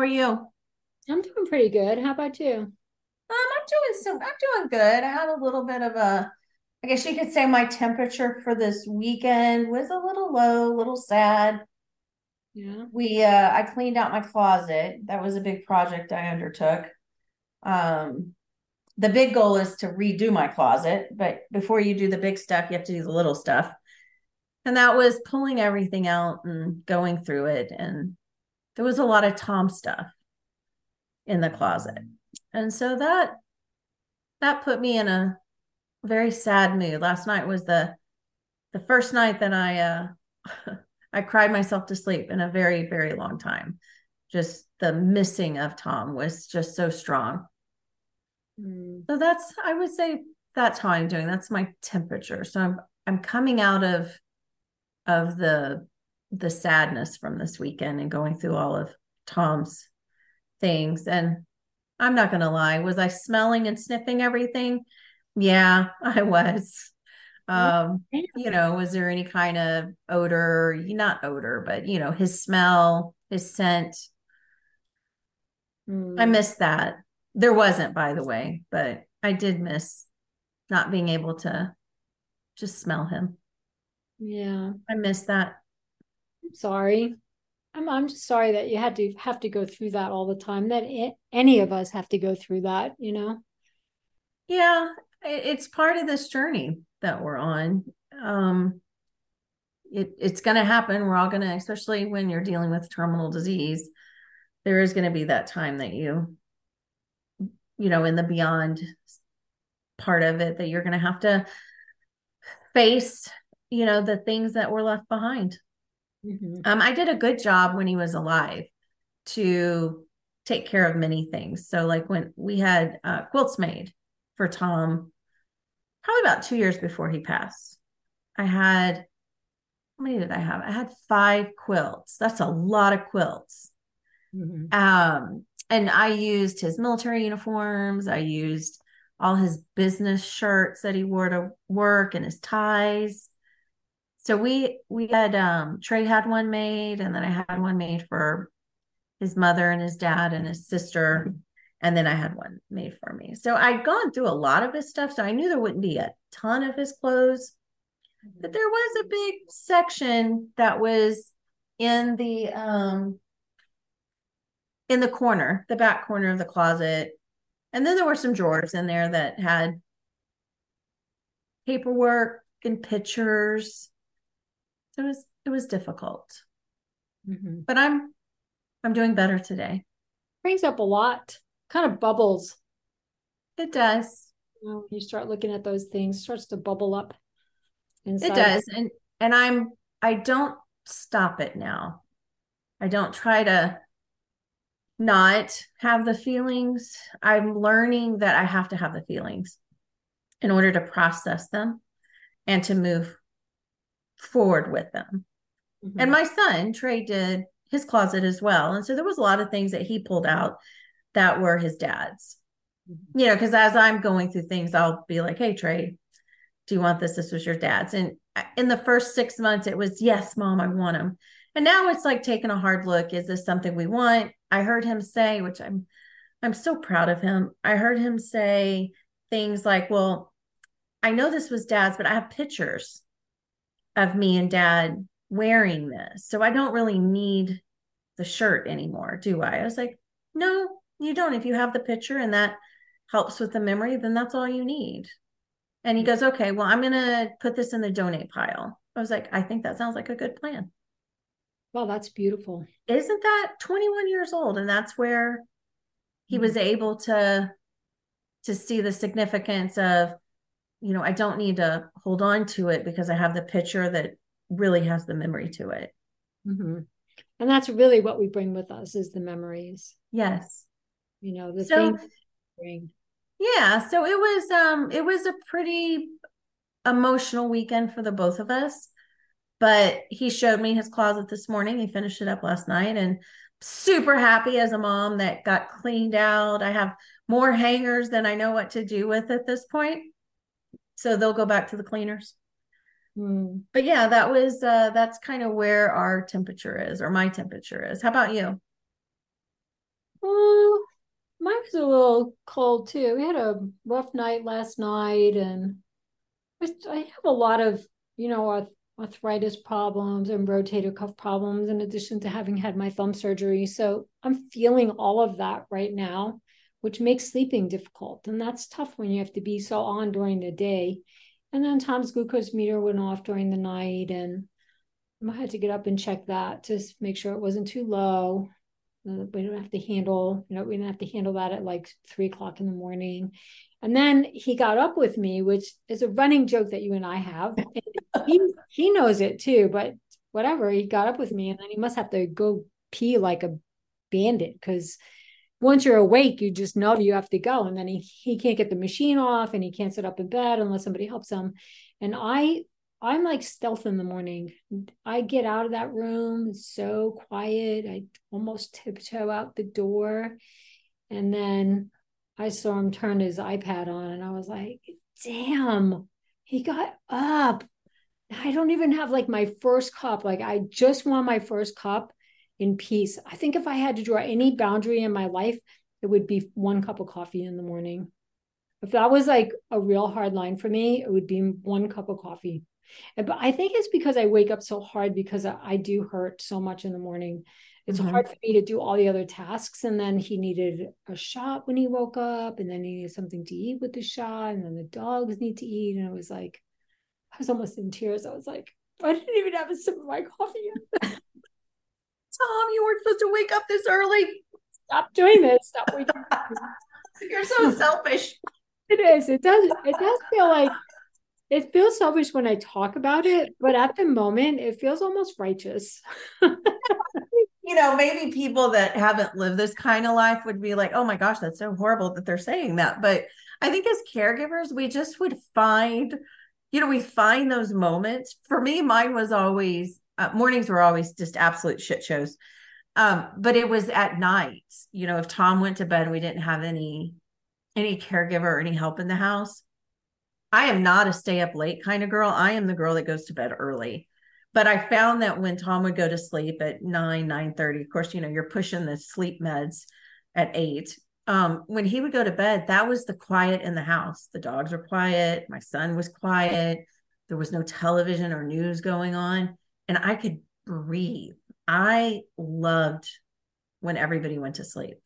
are you? Um, I'm doing pretty good. How about you? I'm doing some, I'm doing good. I had a little bit of a, I guess you could say my temperature for this weekend was a little low, a little sad. Yeah. We, uh, I cleaned out my closet. That was a big project I undertook. Um, the big goal is to redo my closet, but before you do the big stuff, you have to do the little stuff. And that was pulling everything out and going through it. And there was a lot of Tom stuff in the closet. And so that that put me in a very sad mood. Last night was the the first night that I uh I cried myself to sleep in a very very long time. Just the missing of Tom was just so strong. Mm. So that's I would say that's how I'm doing. That's my temperature. So I'm I'm coming out of of the the sadness from this weekend and going through all of Tom's things. And I'm not going to lie, was I smelling and sniffing everything? Yeah, I was. Um, you know, was there any kind of odor, not odor, but you know, his smell, his scent? Mm. I hmm. missed that. There wasn't, by the way, but I did miss not being able to just smell him. Yeah. I miss that. Sorry. I'm I'm just sorry that you had to have to go through that all the time. That it, any of us have to go through that, you know. Yeah, it's part of this journey that we're on. Um it it's going to happen. We're all going to especially when you're dealing with terminal disease, there is going to be that time that you you know, in the beyond part of it that you're going to have to face you know the things that were left behind mm-hmm. um, i did a good job when he was alive to take care of many things. So like when we had uh, quilts made for tom probably about two years before he passed i had how many did i have? I had five quilts. That's a lot of quilts. Mm-hmm. um, and i used his military uniforms. I used all his business shirts that he wore to work and his ties so we we had um Trey had one made and then I had one made for his mother and his dad and his sister and then I had one made for me. So I'd gone through a lot of his stuff so I knew there wouldn't be a ton of his clothes. But there was a big section that was in the um in the corner, the back corner of the closet. And then there were some drawers in there that had paperwork and pictures it was it was difficult. Mm-hmm. but i'm i'm doing better today. Brings up a lot kind of bubbles. It does. You, know, you start looking at those things starts to bubble up inside. it does. And and i'm i don't stop it now. I don't try to not have the feelings. I'm learning that i have to have the feelings in order to process them and to move forward with them. Mm-hmm. And my son, Trey, did his closet as well. And so there was a lot of things that he pulled out that were his dad's. Mm-hmm. You know, because as I'm going through things, I'll be like, hey, Trey, do you want this? This was your dad's. And in the first six months, it was, yes, mom, I want him. And now it's like taking a hard look. Is this something we want? I heard him say, which I'm I'm so proud of him. I heard him say things like, well, I know this was dad's, but I have pictures of me and dad wearing this. So I don't really need the shirt anymore, do I? I was like, no, you don't. If you have the picture and that helps with the memory, then that's all you need. And he goes, okay, well, I'm going to put this in the donate pile. I was like, I think that sounds like a good plan. Well, that's beautiful. Isn't that 21 years old? And that's where he mm-hmm. was able to to see the significance of you know, I don't need to hold on to it because I have the picture that really has the memory to it. Mm-hmm. And that's really what we bring with us is the memories. Yes. You know, the so, things bring. Yeah. So it was um it was a pretty emotional weekend for the both of us. But he showed me his closet this morning. He finished it up last night and super happy as a mom that got cleaned out. I have more hangers than I know what to do with at this point. So they'll go back to the cleaners. Mm. But yeah, that was uh that's kind of where our temperature is or my temperature is. How about you? Oh, mine was a little cold too. We had a rough night last night and I have a lot of, you know, arthritis problems and rotator cuff problems in addition to having had my thumb surgery. So I'm feeling all of that right now, which makes sleeping difficult. And that's tough when you have to be so on during the day. And then Tom's glucose meter went off during the night, and I had to get up and check that to make sure it wasn't too low. Uh, we don't have to handle, you know, we didn't have to handle that at like three o'clock in the morning. And then he got up with me, which is a running joke that you and I have. And he he knows it too, but whatever. He got up with me, and then he must have to go pee like a bandit because once you're awake, you just know you have to go. And then he he can't get the machine off and he can't sit up in bed unless somebody helps him. And I I'm like stealth in the morning. I get out of that room, so quiet. I almost tiptoe out the door. And then I saw him turn his iPad on and I was like, damn, he got up. I don't even have like my first cup. Like I just want my first cup in peace. I think if I had to draw any boundary in my life, it would be one cup of coffee in the morning. If that was like a real hard line for me, it would be one cup of coffee. But I think it's because I wake up so hard because I do hurt so much in the morning. It's mm-hmm. hard for me to do all the other tasks. And then he needed a shot when he woke up, and then he needed something to eat with the shot, and then the dogs need to eat. And it was like, I was almost in tears. I was like, I didn't even have a sip of my coffee yet. Tom, you weren't supposed to wake up this early. Stop doing this. Stop waking up. You're so selfish. It is. It does. It does feel like it feels selfish when I talk about it, but at the moment, it feels almost righteous. you know, maybe people that haven't lived this kind of life would be like, oh my gosh, that's so horrible that they're saying that. But I think as caregivers, we just would find, you know, we find those moments. For me, mine was always uh, mornings were always just absolute shit shows. Um, but it was at night. You know, if Tom went to bed and we didn't have any any caregiver or any help in the house, I am not a stay up late kind of girl. I am the girl that goes to bed early. But I found that when Tom would go to sleep at 9, 9 30, of course, you know, you're pushing the sleep meds at eight. Um, when he would go to bed, that was the quiet in the house. The dogs were quiet, my son was quiet, there was no television or news going on and I could breathe. I loved when everybody went to sleep.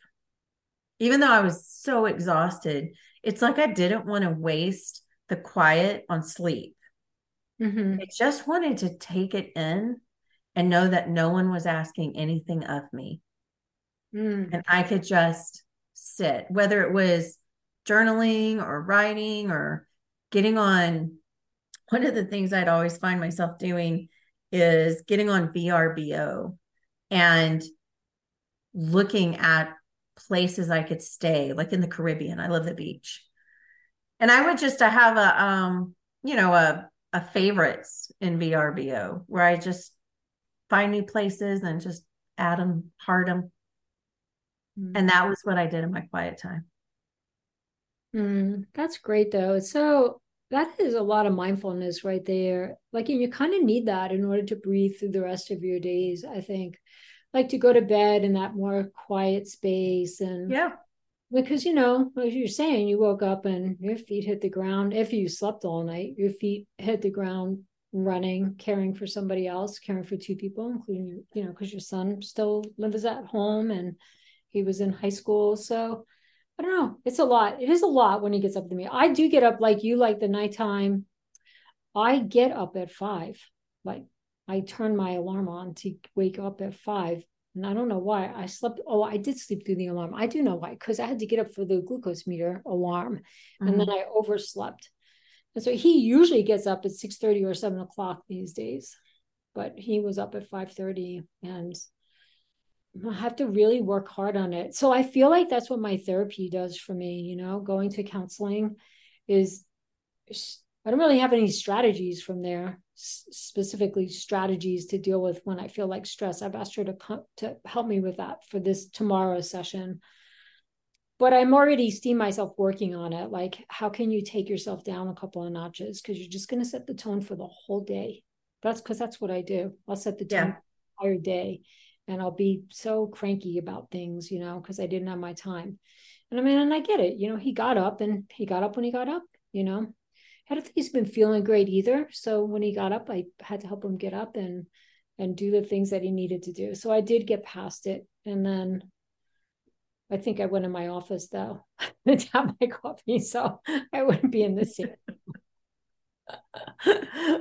Even though I was so exhausted, it's like I didn't want to waste the quiet on sleep. Mm-hmm. I just wanted to take it in and know that no one was asking anything of me. Mm. And I could just sit, whether it was journaling or writing or getting on. One of the things I'd always find myself doing is getting on VRBO and looking at places I could stay, like in the Caribbean. I love the beach. And I would just I have a um, you know, a a favorites in VRBO where I just find new places and just add them, heart them. Mm. And that was what I did in my quiet time. Mm, that's great though. So that is a lot of mindfulness right there. Like, and you kind of need that in order to breathe through the rest of your days, I think. Like to go to bed in that more quiet space and yeah. Because you know, as you're saying, you woke up and your feet hit the ground. If you slept all night, your feet hit the ground running, caring for somebody else, caring for two people, including you, you know, because your son still lives at home and he was in high school. So I don't know. It's a lot. It is a lot when he gets up to me. I do get up like you, like the nighttime. I get up at five. Like I turn my alarm on to wake up at five. And I don't know why I slept. Oh, I did sleep through the alarm. I do know why, because I had to get up for the glucose meter alarm. Mm-hmm. And then mm-hmm. I overslept. And so he usually gets up at 6 30 or 7 o'clock these days. But he was up at 5 30 and I have to really work hard on it. So I feel like that's what my therapy does for me, you know, going to counseling is I don't really have any strategies from there, specifically strategies to deal with when I feel like stress. I've asked her to come to help me with that for this tomorrow session. but I'm already seeing myself working on it. Like, how can you take yourself down a couple of notches? Because you're just going to set the tone for the whole day. That's because that's what I do. I'll set the tone yeah. entire day, and I'll be so cranky about things, you know, because I didn't have my time. And I mean, and I get it. You know, he got up, and he got up when he got up. You know, I don't think he's been feeling great either. So when he got up, I had to help him get up and and do the things that he needed to do. So I did get past it, and then I think I went in my office though to have my coffee, so I wouldn't be in the scene.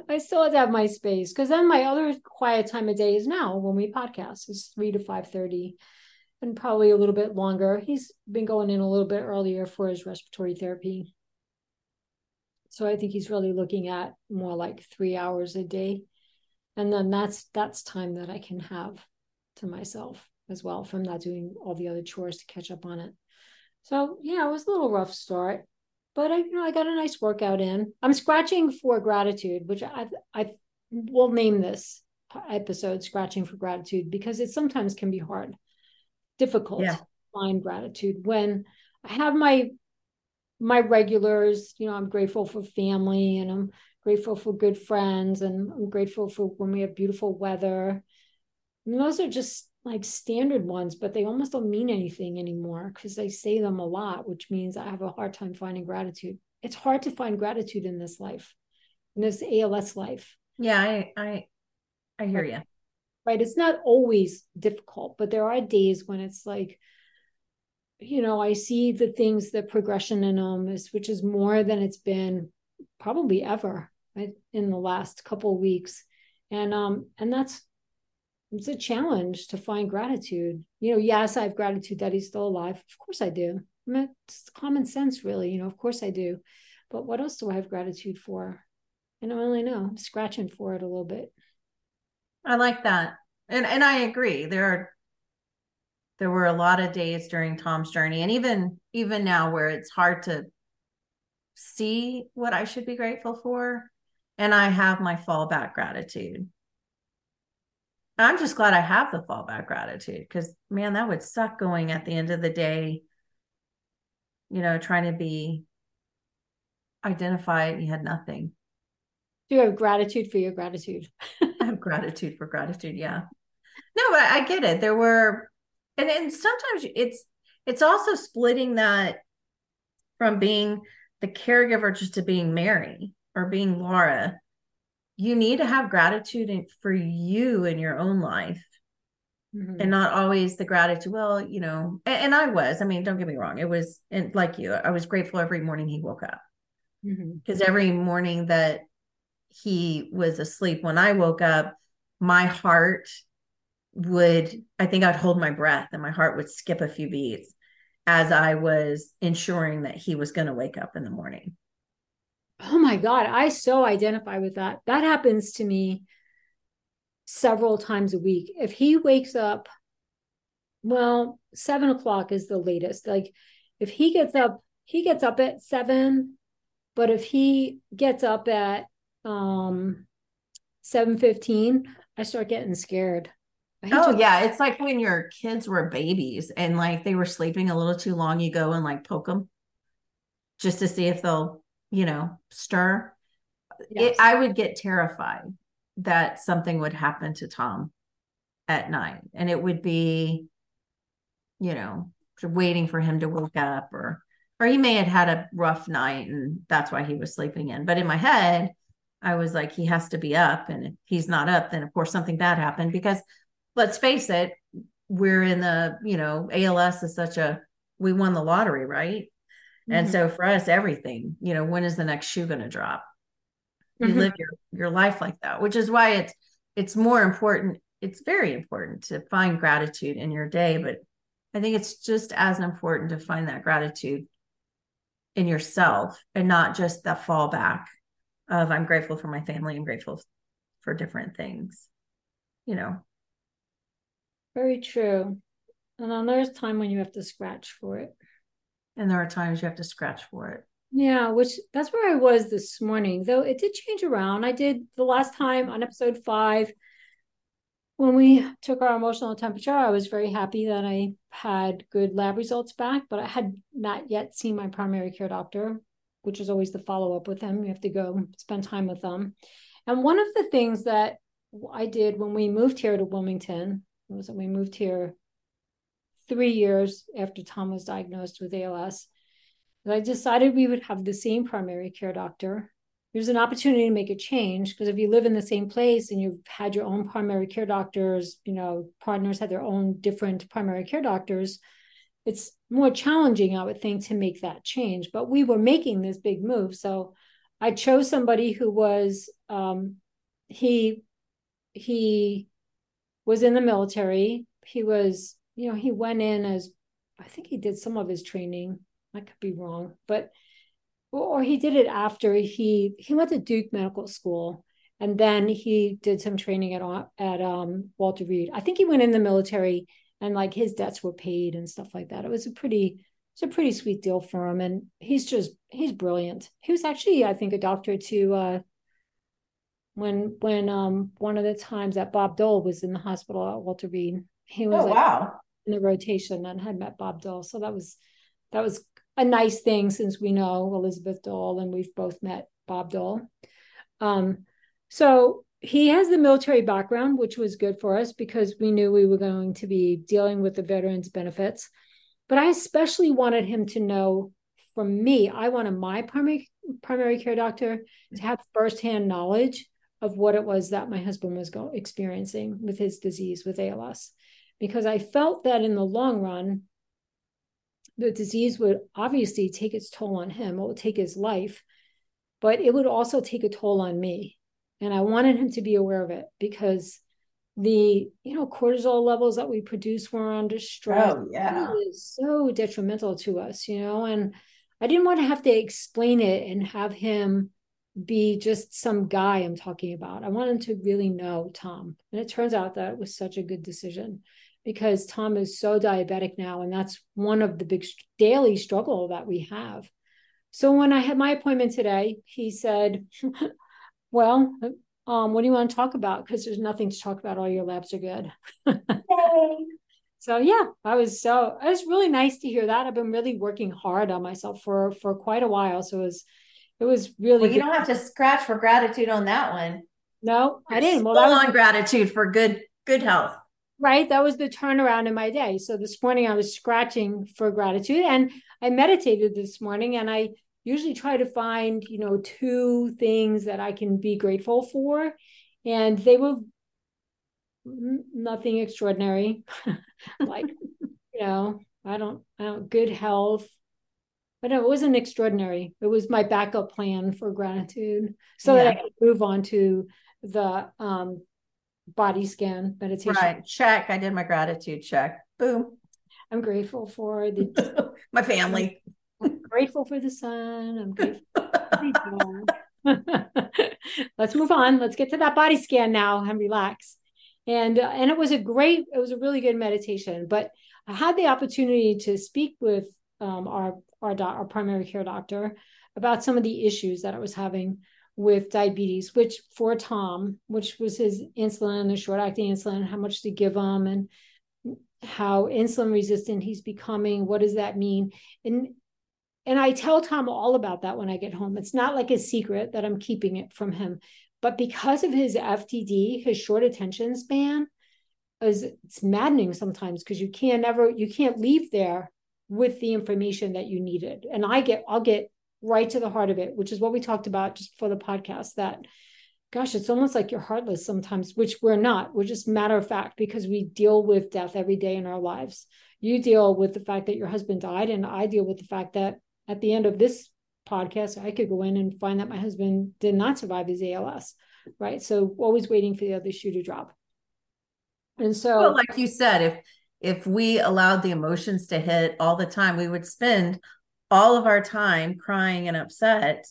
I still have to have my space because then my other quiet time of day is now when we podcast is three to five thirty, and probably a little bit longer. He's been going in a little bit earlier for his respiratory therapy, so I think he's really looking at more like three hours a day, and then that's that's time that I can have to myself as well from not doing all the other chores to catch up on it. So yeah, it was a little rough start, but I you know I got a nice workout in. I'm scratching for gratitude, which I I will name this episode "Scratching for Gratitude" because it sometimes can be hard, difficult yeah. to find gratitude when I have my my regulars. You know, I'm grateful for family and I'm grateful for good friends and I'm grateful for when we have beautiful weather. And those are just like standard ones, but they almost don't mean anything anymore because I say them a lot, which means I have a hard time finding gratitude. It's hard to find gratitude in this life, in this ALS life. Yeah, I I I hear you. Right. It's not always difficult, but there are days when it's like, you know, I see the things, the progression in them is which is more than it's been probably ever right, in the last couple weeks. And um, and that's it's a challenge to find gratitude. You know, yes, I have gratitude that he's still alive. Of course I do. I mean, it's common sense, really. You know, of course I do. But what else do I have gratitude for? I don't really know. I'm scratching for it a little bit. I like that. And and I agree. There are there were a lot of days during Tom's journey and even even now where it's hard to see what I should be grateful for. And I have my fallback gratitude. I'm just glad I have the fallback gratitude because man, that would suck going at the end of the day, you know, trying to be identified. You had nothing. Do you have gratitude for your gratitude? I have gratitude for gratitude. Yeah. No, but I get it. There were, and and sometimes it's it's also splitting that from being the caregiver just to being Mary or being Lara you need to have gratitude for you in your own life mm-hmm. and not always the gratitude well you know and, and, i was i mean don't get me wrong it was and like you i was grateful every morning he woke up because mm-hmm. every morning that he was asleep when i woke up my heart would i think i'd hold my breath and my heart would skip a few beats as i was ensuring that he was going to wake up in the morning oh my God, I so identify with that. That happens to me several times a week. If he wakes up, well, seven o'clock is the latest. Like if he gets up, he gets up at seven, but if he gets up at um 7:15, I start getting scared. Oh to- yeah, it's like when your kids were babies and like they were sleeping a little too long, you go and like poke them just to see if they'll you know, stir, yes. it, I would get terrified that something would happen to Tom at night. And it would be, you know, waiting for him to wake up or or he may have had a rough night and that's why he was sleeping in. But in my head, I was like, he has to be up. And if he's not up, then of course something bad happened because let's face it, we're in the, you know, ALS is such a we won the lottery, right? And mm-hmm. so for us, everything, you know, when is the next shoe going to drop? You mm-hmm. live your your life like that, which is why it's it's more important. It's very important to find gratitude in your day, but I think it's just as important to find that gratitude in yourself and not just the fallback of I'm grateful for my family, I'm grateful for different things, you know. Very true. And then there's time when you have to scratch for it. And there are times you have to scratch for it. Yeah, which that's where I was this morning, though it did change around. I did the last time on episode five. when we took our emotional temperature, I was very happy that I had good lab results back, but I had not yet seen my primary care doctor, which is always the follow up with them. You have to go spend time with them. And one of the things that I did when we moved here to Wilmington was that we moved here three years after Tom was diagnosed with ALS. I decided we would have the same primary care doctor there's an opportunity to make a change because if you live in the same place and you've had your own primary care doctors, you know, partners had their own different primary care doctors, it's more challenging, I would think, to make that change. But we were making this big move. So I chose somebody who was um, he he was in the military. He was, you know, he went in as I think he did some of his training. I could be wrong, but or he did it after he he went to Duke Medical School and then he did some training at at um, Walter Reed. I think he went in the military and like his debts were paid and stuff like that. It was a pretty it's a pretty sweet deal for him and he's just he's brilliant. He was actually I think a doctor to uh, when when um one of the times that Bob Dole was in the hospital at Walter Reed. He was oh, like, wow in the rotation and had met Bob Dole. So that was that was a nice thing since we know Elizabeth Dole and we've both met Bob Dole. Um, so he has the military background, which was good for us because we knew we were going to be dealing with the veterans benefits. But I especially wanted him to know from me, I wanted my primary primary care doctor to have firsthand knowledge of what it was that my husband was go- experiencing with his disease with ALS, because I felt that in the long run, the disease would obviously take its toll on him, it would take his life, but it would also take a toll on me. And I wanted him to be aware of it because the you know cortisol levels that we produce when we're under stress oh, yeah. is so detrimental to us, you know. And I didn't want to have to explain it and have him be just some guy I'm talking about. I want him to really know Tom. And it turns out that it was such a good decision because Tom is so diabetic now. And that's one of the big daily struggle that we have. So when I had my appointment today, he said, Well, um, what do you want to talk about? Because there's nothing to talk about. All your labs are good. so yeah, I was so it was really nice to hear that. I've been really working hard on myself for for quite a while. So it was it was really well, you don't have to scratch for gratitude on that one. No, I didn't. Well, that was on gratitude for good good health right? That was the turnaround in my day. So this morning i was scratching for gratitude and i meditated this morning and i usually try to find you know two things that i can be grateful for and they were nothing extraordinary. Like you know i don't i don't good health. But it wasn't extraordinary. It was my backup plan for gratitude so yeah. that i could move on to the um body scan meditation. Right. Check. I did my gratitude check. Boom. I'm grateful for the my family. I'm grateful for the sun. I'm grateful. Let's move on. Let's get to that body scan now and relax. And uh, and it was a great, it was a really good meditation. But I had the opportunity to speak with um, our our, doc, our primary care doctor about some of the issues that I was having with diabetes, which for Tom, which was his insulin, the short acting insulin, how much to give him, and how insulin resistant he's becoming. What does that mean? And and I tell Tom all about that when I get home. It's not like a secret that I'm keeping it from him, but because of his FTD, his short attention span, is it's maddening sometimes because you can't never you can't leave there with the information that you needed. And I get I'll get right to the heart of it, which is what we talked about just before the podcast that gosh, it's almost like you're heartless sometimes, which we're not. We're just matter of fact because we deal with death every day in our lives. You deal with the fact that your husband died, and I deal with the fact that at the end of this podcast, I could go in and find that my husband did not survive his ALS, right? So always waiting for the other shoe to drop. And so, well, like you said, if if we allowed the emotions to hit all the time, we would spend all of our time crying and upset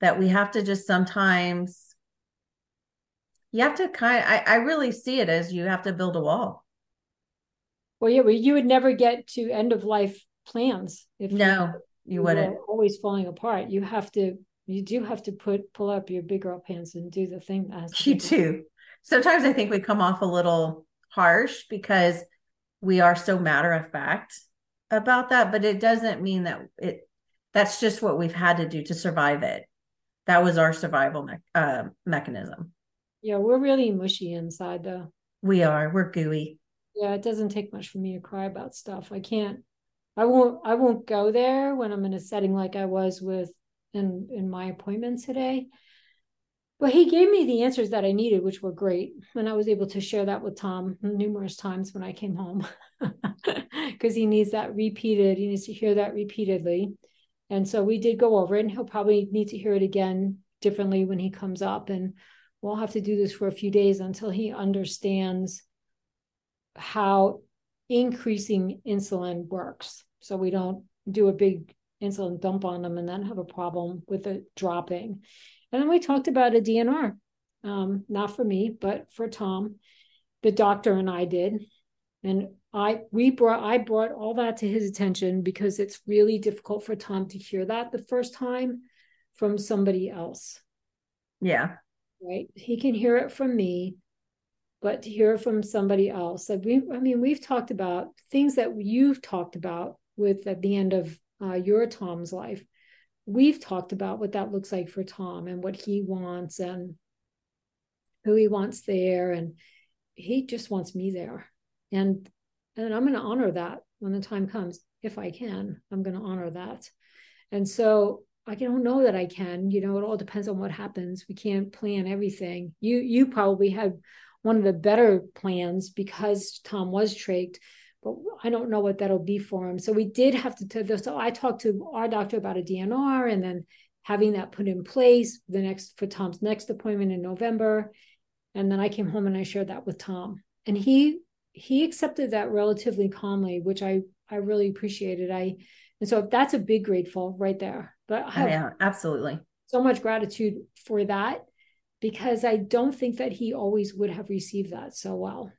that we have to just sometimes you have to kind of, I, I really see it as you have to build a wall. Well yeah well, you would never get to end of life plans if no you, you wouldn't. always falling apart. You have to you do have to put pull up your big girl pants and do the thing as you do. Sometimes I think we come off a little harsh because we are so matter of fact about that, but it doesn't mean that it that's just what we've had to do to survive it. That was our survival me- uh, mechanism. Yeah, we're really mushy inside though. We are. We're gooey. Yeah, it doesn't take much for me to cry about stuff. I can't I won't I won't go there when I'm in a setting like I was with in in my appointment today. But he gave me the answers that I needed, which were great. And I was able to share that with Tom numerous times when I came home because he needs that repeated. He needs to hear that repeatedly. And so we did go over it, and he'll probably need to hear it again differently when he comes up. And we'll have to do this for a few days until he understands how increasing insulin works. So we don't do a big insulin dump on them and then have a problem with it dropping. And then we talked about a DNR, um, not for me, but for Tom. The doctor and I did. And I we brought I brought all that to his attention because it's really difficult for Tom to hear that the first time from somebody else. Yeah. Right. He can hear it from me, but to hear it from somebody else. Like we I mean, we've talked about things that you've talked about with at the end of uh, your Tom's life. We've talked about what that looks like for Tom and what he wants and who he wants there. And he just wants me there. And and I'm going to honor that when the time comes. If I can, I'm going to honor that. And so I don't know that I can. You know, it all depends on what happens. We can't plan everything. You you probably had one of the better plans because Tom was trached, but I don't know what that'll be for him. So we did have to. So I talked to our doctor about a DNR, and then having that put in place the next for Tom's next appointment in November. And then I came home and I shared that with Tom, and he he accepted that relatively calmly, which I I really appreciated. I and so that's a big grateful right there. But I have oh, yeah, absolutely so much gratitude for that because I don't think that he always would have received that so well.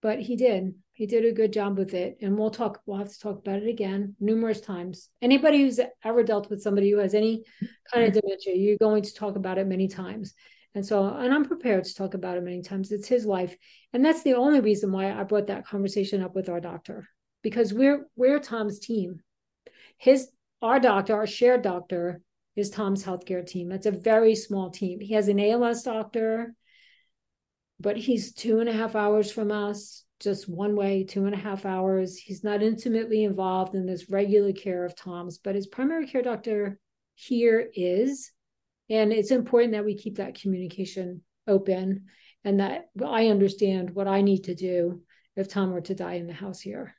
But he did. He did a good job with it. And we'll talk, we'll have to talk about it again numerous times. Anybody who's ever dealt with somebody who has any kind of dementia, you're going to talk about it many times. And so, and I'm prepared to talk about it many times. It's his life. And that's the only reason why I brought that conversation up with our doctor, because we're we're Tom's team. His our doctor, our shared doctor, is Tom's healthcare team. It's a very small team. He has an ALS doctor, but he's two and a half hours from us, just one way, two and a half hours. He's not intimately involved in this regular care of Tom's, but his primary care doctor here is and it's important that we keep that communication open and that I understand what I need to do if Tom were to die in the house here.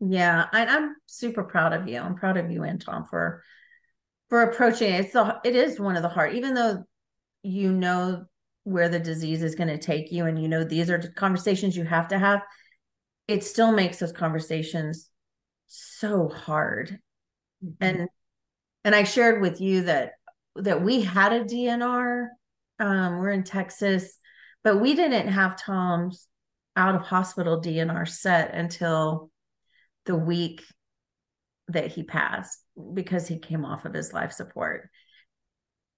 Yeah, I, I'm super proud of you. I'm proud of you and Tom for for approaching it. It's the it is one of the hard, even though you know where the disease is going to take you, and you know these are conversations you have to have. It still makes those conversations so hard, mm-hmm. and and I shared with you that that we had a DNR. Um, we're in Texas, but we didn't have Tom's out of hospital DNR set until the week that he passed because he came off of his life support.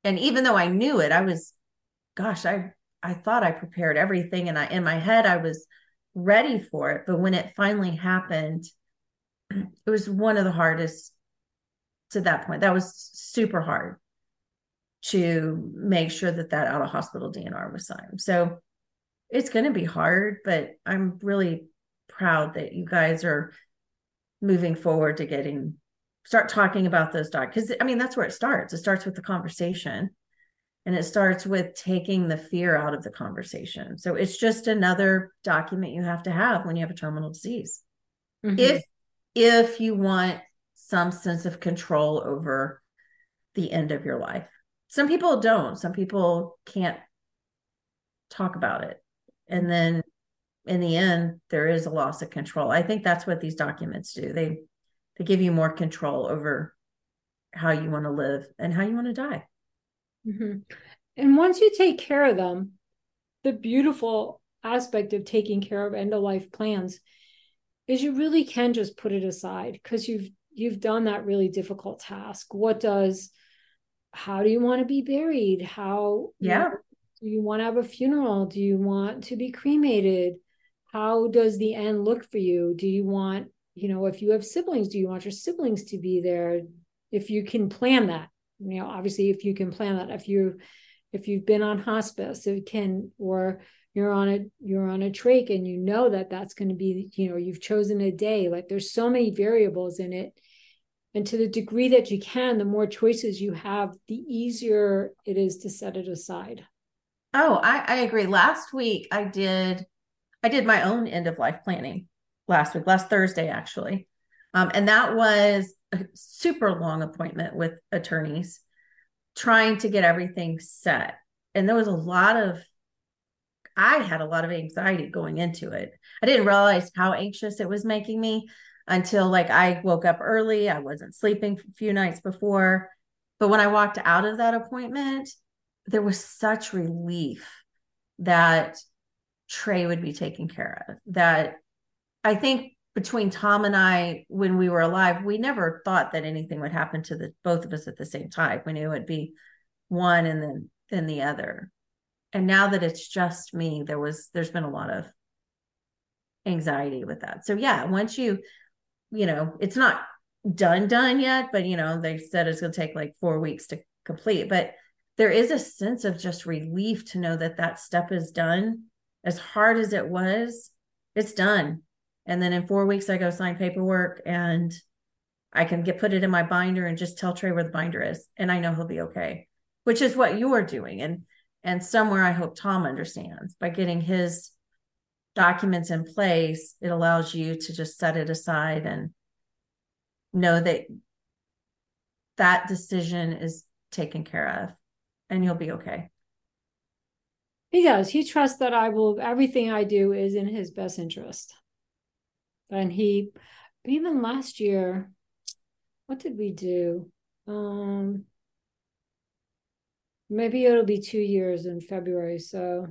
And even though I knew it, I was, gosh, I I thought I prepared everything, and I in my head I was ready for it. But when it finally happened, it was one of the hardest to that point. That was super hard to make sure that that out of hospital DNR was signed. So it's going to be hard, but I'm really proud that you guys are moving forward to getting start talking about those docs because I mean that's where it starts. It starts with the conversation, and it starts with taking the fear out of the conversation. So it's just another document you have to have when you have a terminal disease. Mm-hmm. If if you want some sense of control over the end of your life some people don't some people can't talk about it and then in the end there is a loss of control i think that's what these documents do they they give you more control over how you want to live and how you want to die mm-hmm. and once you take care of them the beautiful aspect of taking care of end of life plans is you really can just put it aside because you've you've done that really difficult task what does how do you want to be buried how yeah know, Do you want to have a funeral? Do you want to be cremated? How does the end look for you? Do you want, you know, if you have siblings, do you want your siblings to be there? If you can plan that, you know, obviously if you can plan that, if you if you've been on hospice, it can or you're on a you're on a trach and you know that that's going to be you know you've chosen a day like there's so many variables in it. And to the degree that you can the more choices you have the easier it is to set it aside. Oh i, I agree. Last week i did i did my own end of life planning last week last thursday actually um, and that was a super long appointment with attorneys trying to get everything set and there was a lot of I had a lot of anxiety going into it. I didn't realize how anxious it was making me until like I woke up early. I wasn't sleeping a few nights before. But when I walked out of that appointment, there was such relief that Trey would be taken care of. That I think between Tom and I, when we were alive, we never thought that anything would happen to the both of us at the same time. We knew it'd be one and then then the other. And now that it's just me there was there's been a lot of anxiety with that. So yeah once you you know it's not done done yet but you know they said it's to take like four weeks to complete. But there is a sense of just relief to know that that step is done. As hard as it was it's done and then in four weeks i go sign paperwork and i can get put it in my binder and just tell trey where the binder is and i know he'll be okay which is what you're doing and and somewhere I hope Tom understands by getting his documents in place, it allows you to just set it aside and know that that decision is taken care of and you'll be okay. He does. He trusts that I will, everything I do is in his best interest. And he, even last year, what did we do? Um, maybe it'll be two years in February. So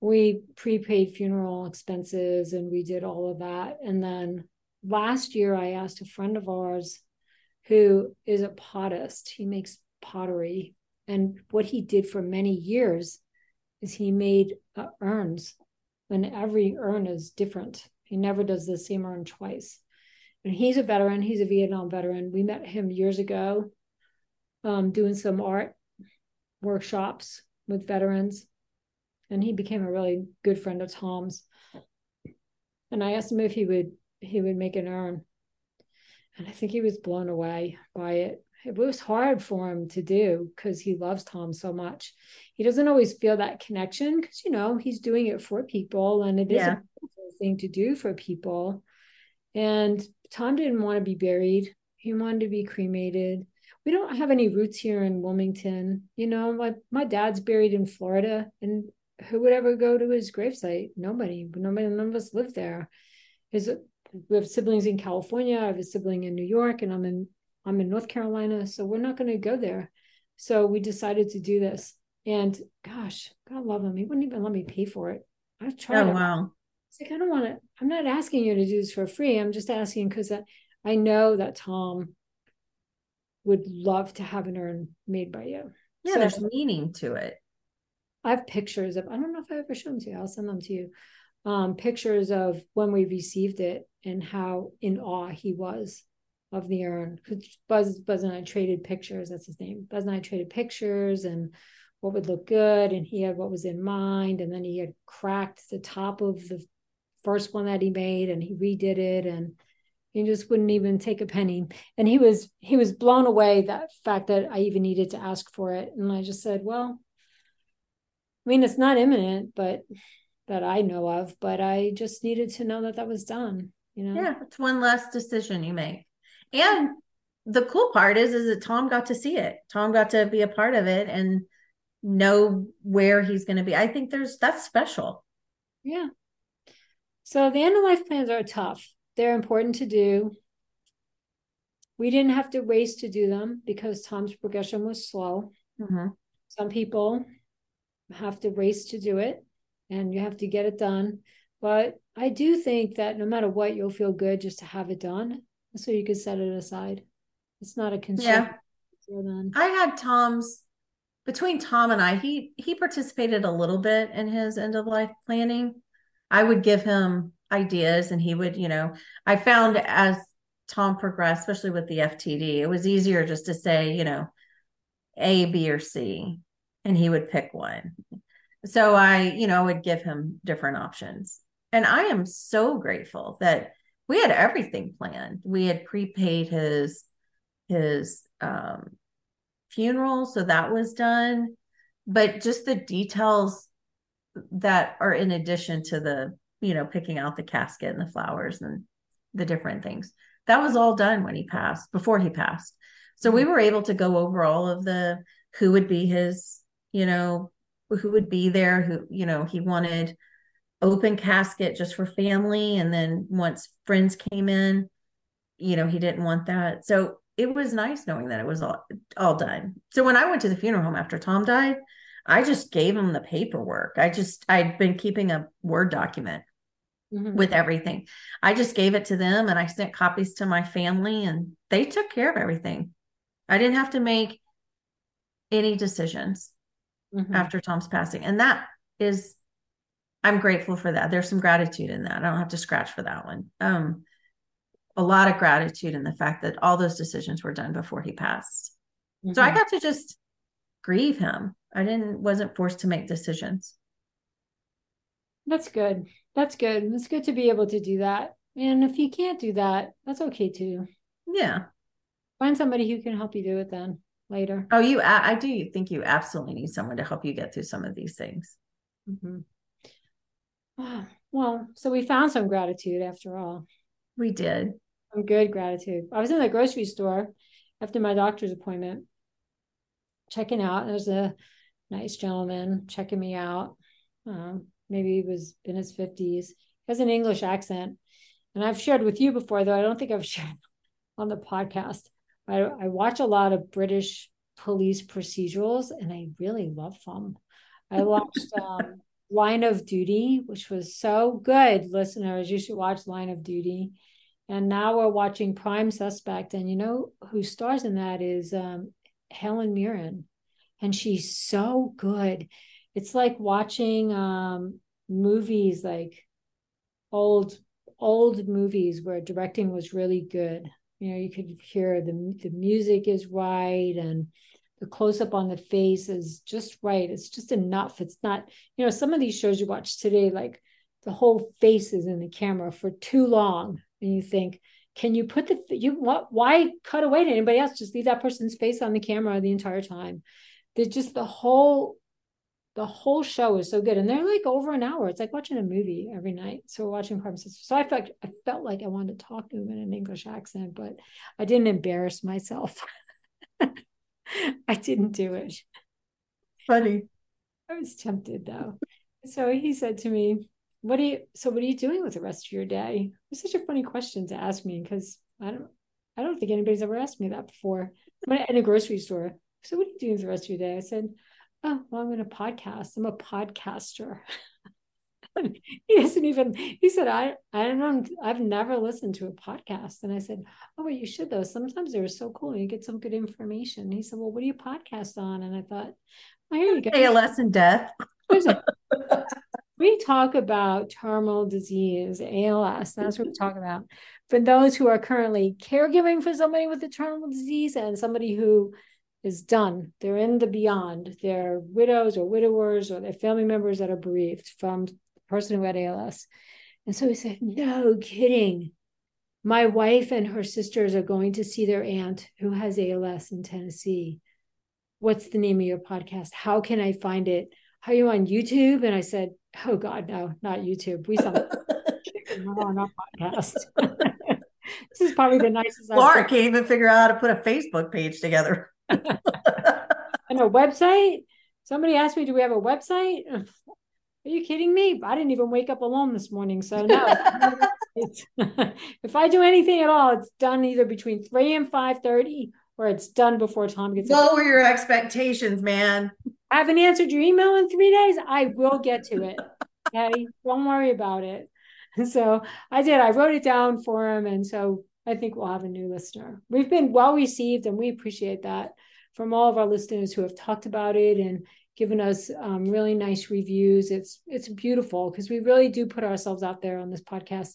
we prepaid funeral expenses and we did all of that. And then last year, I asked a friend of ours who is a pottist, he makes pottery. And what he did for many years is he made uh, urns, and every urn is different. He never does the same urn twice. And he's a veteran, he's a Vietnam veteran. We met him years ago um, doing some art workshops with veterans. And he became a really good friend of Tom's. And I asked him if he would he would make an urn. And I think he was blown away by it. It was hard for him to do because he loves Tom so much. He doesn't always feel that connection because you know he's doing it for people and it is yeah. a thing to do for people. And Tom didn't want to be buried. He wanted to be cremated we don't have any roots here in Wilmington. You know, my my dad's buried in Florida, and who would ever go to his gravesite? Nobody. Nobody. None of us live there. His we have siblings in California. I have a sibling in New York, and I'm in I'm in North Carolina. So we're not going to go there. So we decided to do this. And gosh, God love him. He wouldn't even let me pay for it. I've oh, tried. Oh wow. It's like I don't want to. I'm not asking you to do this for free. I'm just asking because I, know that Tom would love to have an urn made by you. Yeah, so, there's meaning to it. I have pictures of, I don't know if I ever showed them to you. I'll send them to you. Um, pictures of when we received it and how in awe he was of the urn. Buzz, Buzz and I traded pictures. That's his name. Buzz and I traded pictures and what would look good. And he had what was in mind. And then he had cracked the top of the first one that he made and he redid it. And he just wouldn't even take a penny. And he was he was blown away that fact that i even needed to ask for it. And i just said well i mean it's not imminent but that i know of but i just needed to know that that was done you know? Yeah it's one less decision you make. And the cool part is is that tom got to see it. Tom got to be a part of it and know where he's going to be. I think there's that's special. Yeah so the end of life plans are tough they're important to do. We didn't have to race to do them because Tom's progression was slow. Mm-hmm. Some people have to race to do it and you have to get it done. But I do think that no matter what, you'll feel good just to have it done. So you can set it aside. It's not a concern. Yeah. I had Tom's between Tom and I, he he participated a little bit in his end of life planning. I would give him ideas and he would, you know, I found as Tom progressed, especially with the FTD, it was easier just to say, you know, A, B, or C, and he would pick one. So I, you know, would give him different options. And I am so grateful that we had everything planned. We had prepaid his his um funeral, so that was done. But just the details that are in addition to the, you know, picking out the casket and the flowers and the different things. That was all done when he passed, before he passed. So we mm-hmm. were able to go over all of the who would be his, you know, who would be there, who, you know, he wanted open casket just for family. And then once friends came in, you know, he didn't want that. So it was nice knowing that it was all all done. So when I went to the funeral home after Tom died, I just gave him the paperwork. I just I'd been keeping a Word document mm-hmm. with everything. I just gave it to them and I sent copies to my family and they took care of everything. I didn't have to make any decisions mm-hmm. after Tom's passing. And that is I'm grateful for that. There's some gratitude in that. I don't have to scratch for that one. Um a lot of gratitude in the fact that all those decisions were done before he passed. Mm-hmm. So I mm-hmm. got to just grieve him. I didn't wasn't forced to make decisions. That's good. That's good. It's good to be able to do that. And if you can't do that, that's okay too. Yeah. Find somebody who can help you do it then later. Oh, you, I, I do think you absolutely need someone to help you get through some of these things. Mm-hmm. Well, so we found some gratitude after all. We did. Some good gratitude. I was in the grocery store after my doctor's appointment, checking out. There's a nice gentleman checking me out. Um, maybe he was in his 50s. He has an English accent. And I've shared with you before, though I don't think I've shared on the podcast. I, I watch a lot of British police procedurals and I really love them. I watched um, Line of Duty, which was so good. Listeners, you should watch Line of Duty. And now we're watching Prime Suspect. And you know who stars in that is um, Helen Mirren. And she's so good. It's like watching um, movies like old old movies where directing was really good. You know, you could hear the the music is right and the close up on the face is just right. It's just enough. It's not, you know, some of these shows you watch today, like the whole face is in the camera for too long. And you think, can you put the, you what, why cut away to anybody else? Just leave that person's face on the camera the entire time. They're just the whole, the whole show is so good. And they're like over an hour. It's like watching a movie every night. So we're watching Prime Sisters. So I felt, I felt like I wanted to talk to him in an English accent, but I didn't embarrass myself. I didn't do it. Funny. I was tempted though. So he said to me, What are you so what are you doing with the rest of your day? it's such a funny question to ask me because I don't I don't think anybody's ever asked me that before. I'm in a grocery store. So what are you doing with the rest of your day? I said, Oh, well, I'm going to podcast. I'm a podcaster. he doesn't even he said i i don't know i've never listened to a podcast and i said oh well you should though sometimes they're so cool you get some good information he said well what do you podcast on and i thought well here you go als and death we talk about terminal disease als that's what we mm-hmm. talk about for those who are currently caregiving for somebody with a terminal disease and somebody who is done. They're in the beyond. They're widows or widowers or their family members that are bereaved from the person who had ALS. And so he said, No kidding. My wife and her sisters are going to see their aunt who has ALS in Tennessee. What's the name of your podcast? How can I find it? Are you on YouTube? And I said, Oh God, no, not YouTube. We saw on our podcast. this is probably the nicest. Lara can't even figure out how to put a Facebook page together. and a website. Somebody asked me, "Do we have a website?" Are you kidding me? I didn't even wake up alone this morning. So no, if I do anything at all, it's done either between three and five thirty, or it's done before Tom gets. Lower your expectations, man. I haven't answered your email in three days. I will get to it. Okay, don't worry about it. So I did. I wrote it down for him, and so I think we'll have a new listener. We've been well received, and we appreciate that from all of our listeners who have talked about it and given us um, really nice reviews. It's it's beautiful because we really do put ourselves out there on this podcast.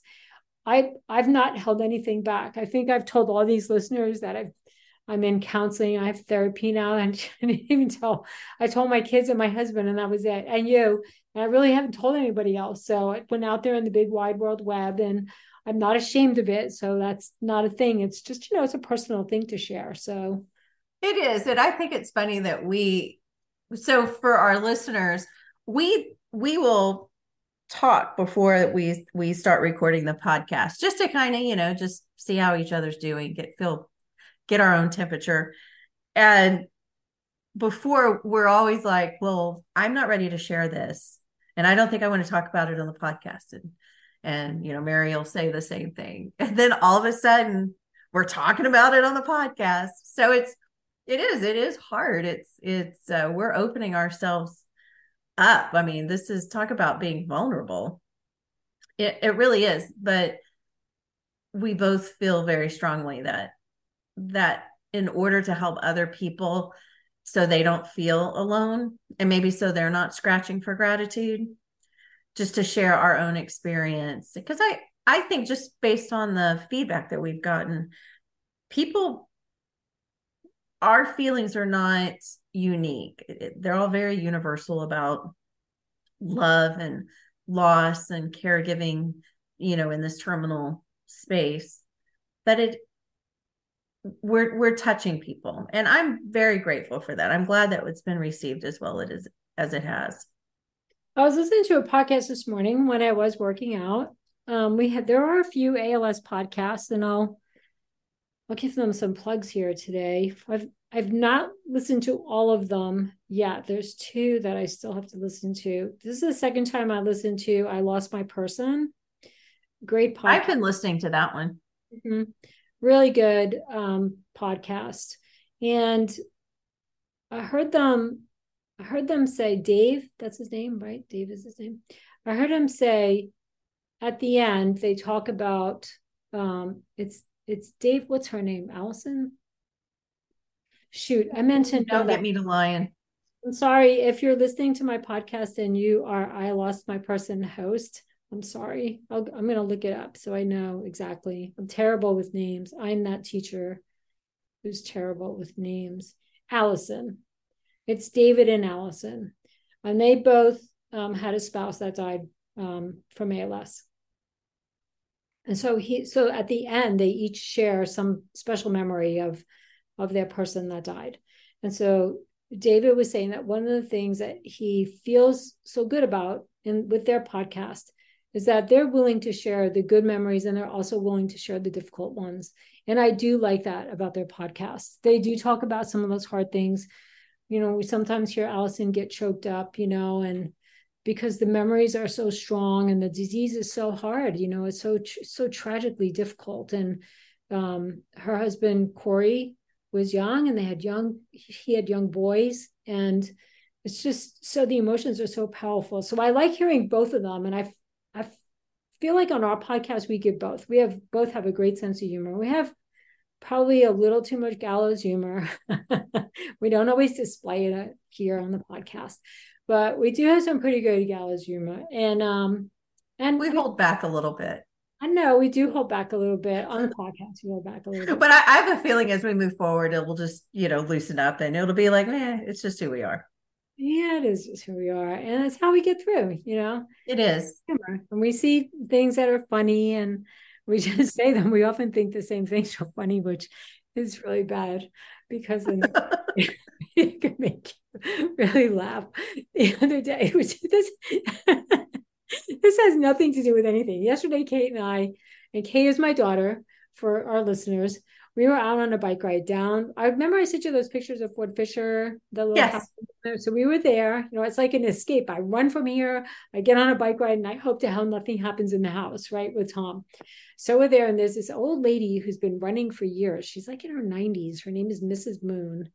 I I've not held anything back. I think I've told all these listeners that I've I'm in counseling. I have therapy now, and I didn't even tell. I told my kids and my husband, and that was it. And you, and I really haven't told anybody else. So I went out there in the big wide world web, and I'm not ashamed of it. So that's not a thing. It's just you know, it's a personal thing to share. So it is, and I think it's funny that we. So for our listeners, we we will talk before we we start recording the podcast just to kind of you know just see how each other's doing get feel get our own temperature. And before we're always like, well, I'm not ready to share this. And I don't think I want to talk about it on the podcast. And and you know, Mary will say the same thing. And then all of a sudden we're talking about it on the podcast. So it's it is, it is hard. It's it's uh we're opening ourselves up. I mean, this is talk about being vulnerable. It it really is, but we both feel very strongly that that in order to help other people so they don't feel alone and maybe so they're not scratching for gratitude just to share our own experience. Because i i think just based on the feedback that we've gotten people our feelings are not unique. They're all very universal about love and loss and caregiving you know in this terminal space. But it we're we're touching people. And i'm very grateful for that. I'm glad that it's been received as well it is as it has. I was listening to a podcast this morning when i was working out. Um, we had there are a few als podcasts and i'll i'll give them some plugs here today. I've i've not listened to all of them yet. There's two that i still have to listen to. This is the second time i listened to i lost my person. Great podcast. i've been listening to that one. Mm-hmm really good um, podcast. And I heard them, I heard them say, Dave, that's his name, right? Dave is his name. I heard him say at the end, they talk about um, it's it's Dave, what's her name? Allison? Shoot, I meant to know Don't that. get me to lion. I'm sorry if you're listening to my podcast and you are I lost my person host. I'm sorry. i am going to look it up so I know exactly. I'm terrible with names. I'm that teacher who's terrible with names. Allison. It's David and Allison. And they both um, had a spouse that died um, from ALS. And so he so at the end they each share some special memory of of their person that died. And so David was saying that one of the things that he feels so good about in with their podcast is that they're willing to share the good memories and they're also willing to share the difficult ones. And I do like that about their podcast. They do talk about some of those hard things. You know, we sometimes hear Allison get choked up, you know, and because the memories are so strong and the disease is so hard, you know, it's so so tragically difficult. And um, her husband Corey was young, and they had young he had young boys, and it's just so the emotions are so powerful. So I like hearing both of them, and I feel like on our podcast we give both. We have both have a great sense of humor. We have probably a little too much gallows humor. we don't always display it here on the podcast, but we do have some pretty good gallows humor. And um and we hold back a little bit. I know we do hold back a little bit on the podcast. We hold back a little bit. But I, I have a feeling as we move forward, it will just, you know, loosen up and it'll be like, eh, it's just who we are yeah, it is just who we are. And that's how we get through, you know? It is. And we see things that are funny and we just say them. We often think the same things are funny, which is really bad because then it can make you really laugh. The other day, which this this has nothing to do with anything. Yesterday, Kate and I, and Kate is my daughter for our listeners, we were out on a bike ride down. I remember I sent you those pictures of Fort Fisher, the little yes. house. So we were there. You know, it's like an escape. I run from here, I get on a bike ride, and I hope to hell nothing happens in the house, right, with Tom. So we're there, and there's this old lady who's been running for years. She's like in her 90s. Her name is Mrs. Moon.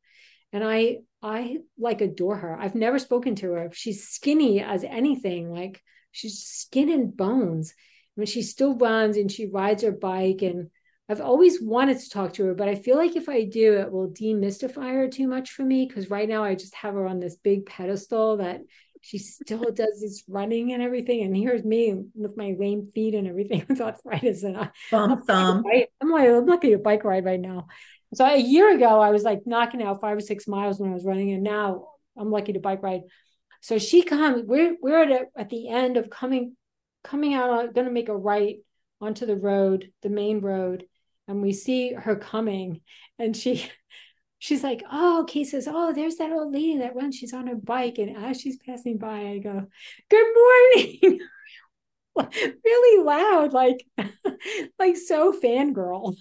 And I I like adore her. I've never spoken to her. She's skinny as anything, like she's skin and bones. I mean, she still runs and she rides her bike and I've always wanted to talk to her, but I feel like if I do, it will demystify her too much for me. Cause right now I just have her on this big pedestal that she still does this running and everything. And here's me with my lame feet and everything with arthritis. And I, thumb, thumb. I'm like, I'm lucky a bike ride right now. So a year ago, I was like knocking out five or six miles when I was running. And now I'm lucky to bike ride. So she comes, we're, we're at, a, at the end of coming, coming out, uh, going to make a right onto the road, the main road and we see her coming and she she's like oh Kate says oh there's that old lady that runs she's on her bike and as she's passing by I go good morning really loud like like so fangirl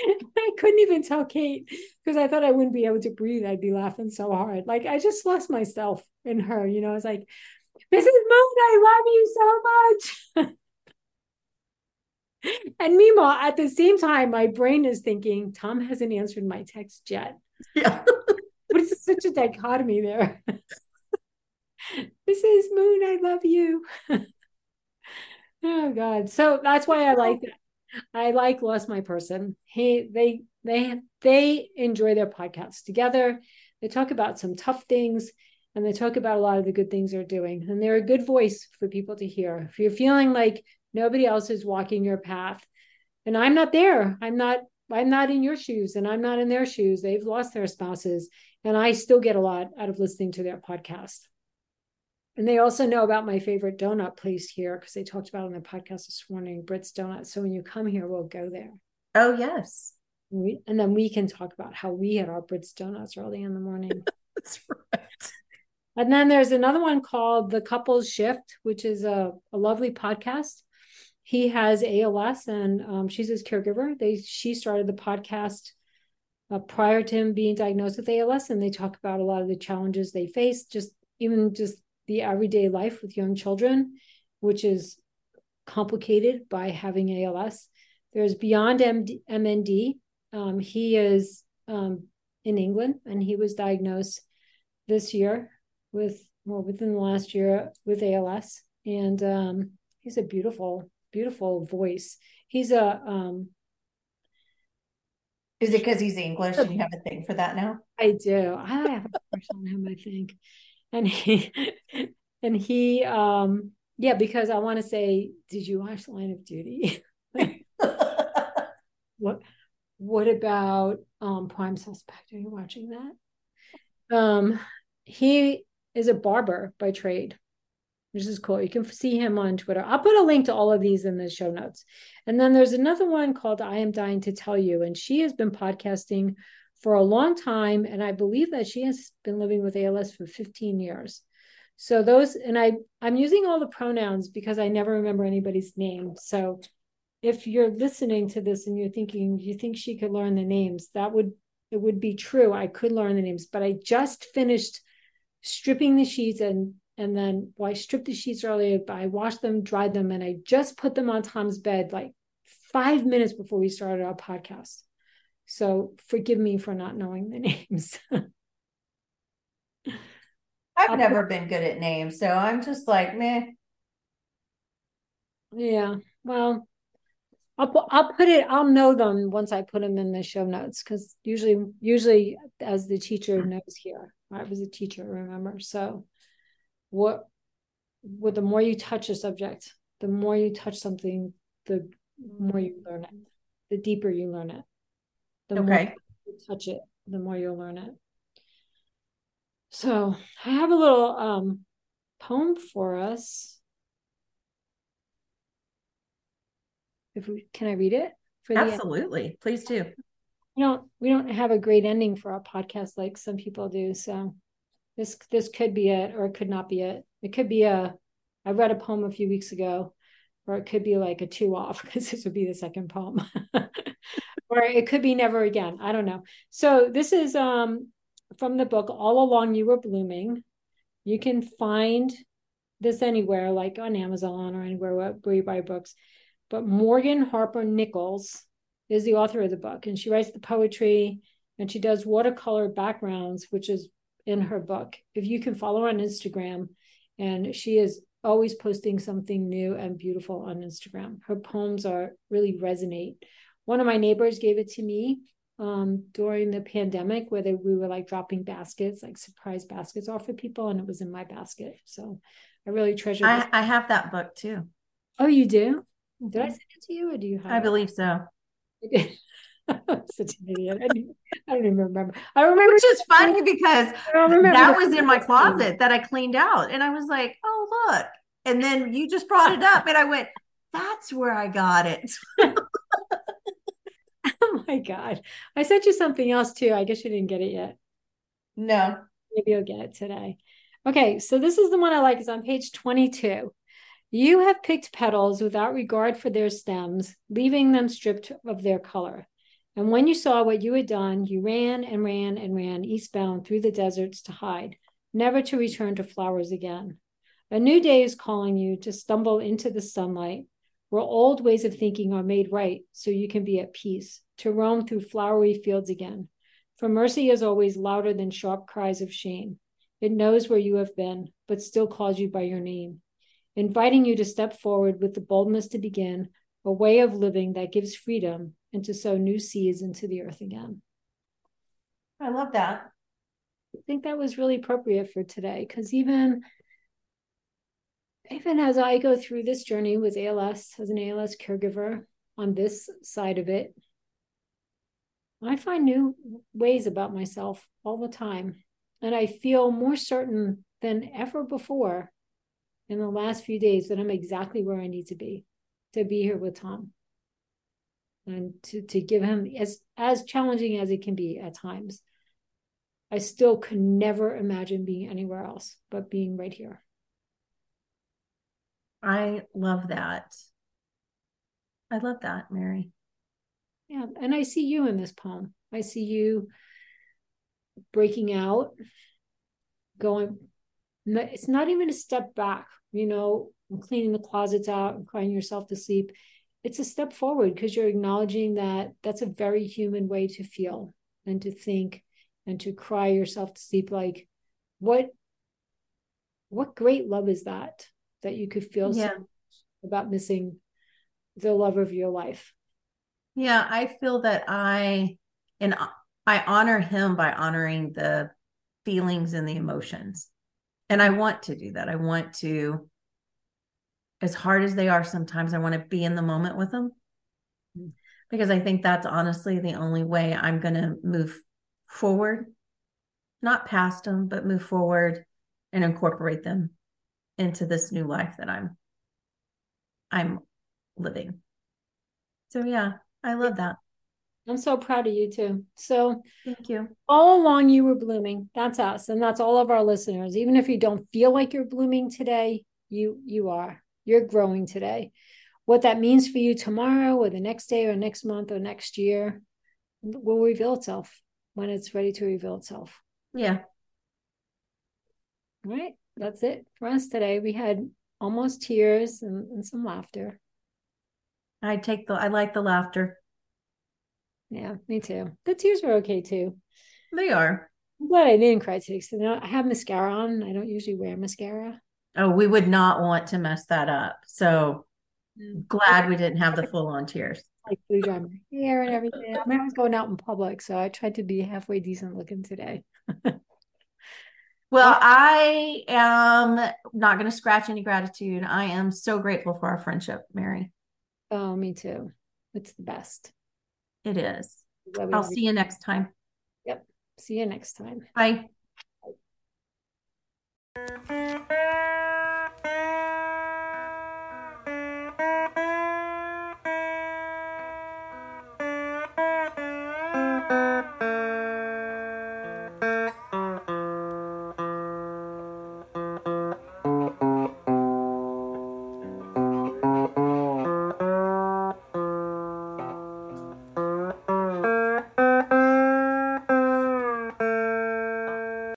I couldn't even tell Kate because I thought I wouldn't be able to breathe. I'd be laughing so hard. Like I just lost myself in her, you know. I was like, Mrs. Moon, I love you so much. and meanwhile, at the same time, my brain is thinking, Tom hasn't answered my text yet. Yeah. but it's such a dichotomy there. Mrs. Moon, I love you. oh God. So that's why I like that. I like Lost My Person. He they they they enjoy their podcasts together. They talk about some tough things and they talk about a lot of the good things they're doing. And they're a good voice for people to hear. If you're feeling like Nobody else is walking your path. And I'm not there. I'm not I'm not in your shoes and I'm not in their shoes. They've lost their spouses and I still get a lot out of listening to their podcast. And they also know about my favorite donut place here because they talked about on their podcast this morning, Britt's Donuts. So when you come here, we'll go there. Oh, yes. And, we, and then we can talk about how we had our Britt's Donuts early in the morning. That's right. And then there's another one called The Couples Shift, which is a, a lovely podcast he has ALS and um, she's his caregiver. They she started the podcast uh, prior to him being diagnosed with ALS, and they talk about a lot of the challenges they face, just even just the everyday life with young children, which is complicated by having ALS. There's Beyond MD, MND. Um, he is um, in England, and he was diagnosed this year with well within the last year with ALS, and um, he's a beautiful beautiful voice. He's a um is it because he's English and you have a thing for that now? I do. I have a crush on him, I think. And he and he um yeah, because I want to say, did you watch Line of Duty? what what about um Prime Suspect? Are you watching that? Um he is a barber by trade which is cool. You can see him on Twitter. I'll put a link to all of these in the show notes. And then there's another one called I Am Dying to Tell You. And she has been podcasting for a long time. And I believe that she has been living with ALS for 15 years. So those, and I, I'm using all the pronouns because I never remember anybody's name. So if you're listening to this and you're thinking, you think she could learn the names, that would, it would be true. I could learn the names, but I just finished stripping the sheets and and then well, I stripped the sheets earlier, but I washed them, dried them, and I just put them on Tom's bed like five minutes before we started our podcast. So forgive me for not knowing the names. I've never been good at names, so I'm just like, meh. Yeah. Well, I'll put I'll put it I'll know them once I put them in the show notes because usually usually as the teacher knows here I was a teacher remember so what what the more you touch a subject the more you touch something the more you learn it. The deeper you learn it. The okay. more you touch it the more you'll learn it. So i have a little um poem for us. If we can i read it absolutely. Please do. We don't we don't have a great ending for our podcast like some people do so this this could be it or it could not be it. It could be a i read a poem a few weeks ago or it could be like a two off because this would be the second poem. Or it could be never again. I don't know. So this is um from the book all along you were blooming. You can find this anywhere like on amazon or anywhere where you buy books. But morgan harper nichols is the author of the book and she writes the poetry and she does watercolor backgrounds which is in her book. If you can follow her on Instagram, and she is always posting something new and beautiful on Instagram. Her poems are really resonate. One of my neighbors gave it to me um, during the pandemic, where they, we were like dropping baskets, like surprise baskets off for people, and it was in my basket. So I really treasure. I, I, have that book too. Oh, you do? Did I send it to you, or do you have? I it? believe so. such an idiot. I, I don't even remember. I remember. Which is funny because that was in my closet that I cleaned out. And I was like, oh, look. And then you just brought it up. And I went, that's where I got it. oh my God. I sent you something else too. I guess you didn't get it yet. No. Maybe you'll get it today. Okay. So this is the one I like. It's on page 22. You have picked petals without regard for their stems, leaving them stripped of their color. And when you saw what you had done, you ran and ran and ran eastbound through the deserts to hide, never to return to flowers again. A new day is calling you to stumble into the sunlight, where old ways of thinking are made right so you can be at peace, to roam through flowery fields again. For mercy is always louder than sharp cries of shame. It knows where you have been, but still calls you by your name, inviting you to step forward with the boldness to begin a way of living that gives freedom and to sow new seeds into the earth again. I love that. I think that was really appropriate for today because even even as I go through this journey with ALS as an ALS caregiver on this side of it, I find new ways about myself all the time. And I feel more certain than ever before in the last few days that I'm exactly where I need to be to be here with Tom and to, to give him as as challenging as it can be at times. I still could never imagine being anywhere else but being right here. I love that. I love that, Mary. Yeah, and I see you in this poem. I see you breaking out, going. It's not even a step back, you know, cleaning the closets out and crying yourself to sleep it's a step forward because you're acknowledging that that's a very human way to feel and to think and to cry yourself to sleep. Like what what great love is that that you could feel yeah. so about missing the love of your life? Yeah i feel that i and i honor him by honoring the feelings and the emotions. And i want to do that. I want to as hard as they are sometimes i want to be in the moment with them. Mm. Because i think that's honestly the only way i'm going to move forward. Not past them but move forward and incorporate them into this new life that i'm i'm living. So yeah i love that. I'm so proud of you too. So thank you. all along you were blooming. That's us and that's all of our listeners. Even if you don't feel like you're blooming today you you are you're growing today. What that means for you tomorrow or the next day or next month or next year will reveal itself when it's ready to reveal itself. Yeah. All right. That's it for us today. We had almost tears and, and some laughter. I take the I like the laughter. Yeah, me too. The tears were okay too. They are. I'm glad I didn't cry today. So I have mascara on. I don't usually wear mascara. Oh, we would not want to mess that up. So mm. glad we didn't have the full on tears. Like blue dry my hair and everything. I mean, I was going out in public, so I tried to be halfway decent looking today. well, I am not going to scratch any gratitude. I am so grateful for our friendship, Mary. Oh, me too. It's the best. It is. I'll see you next time. Yep. See you next time. Bye. Música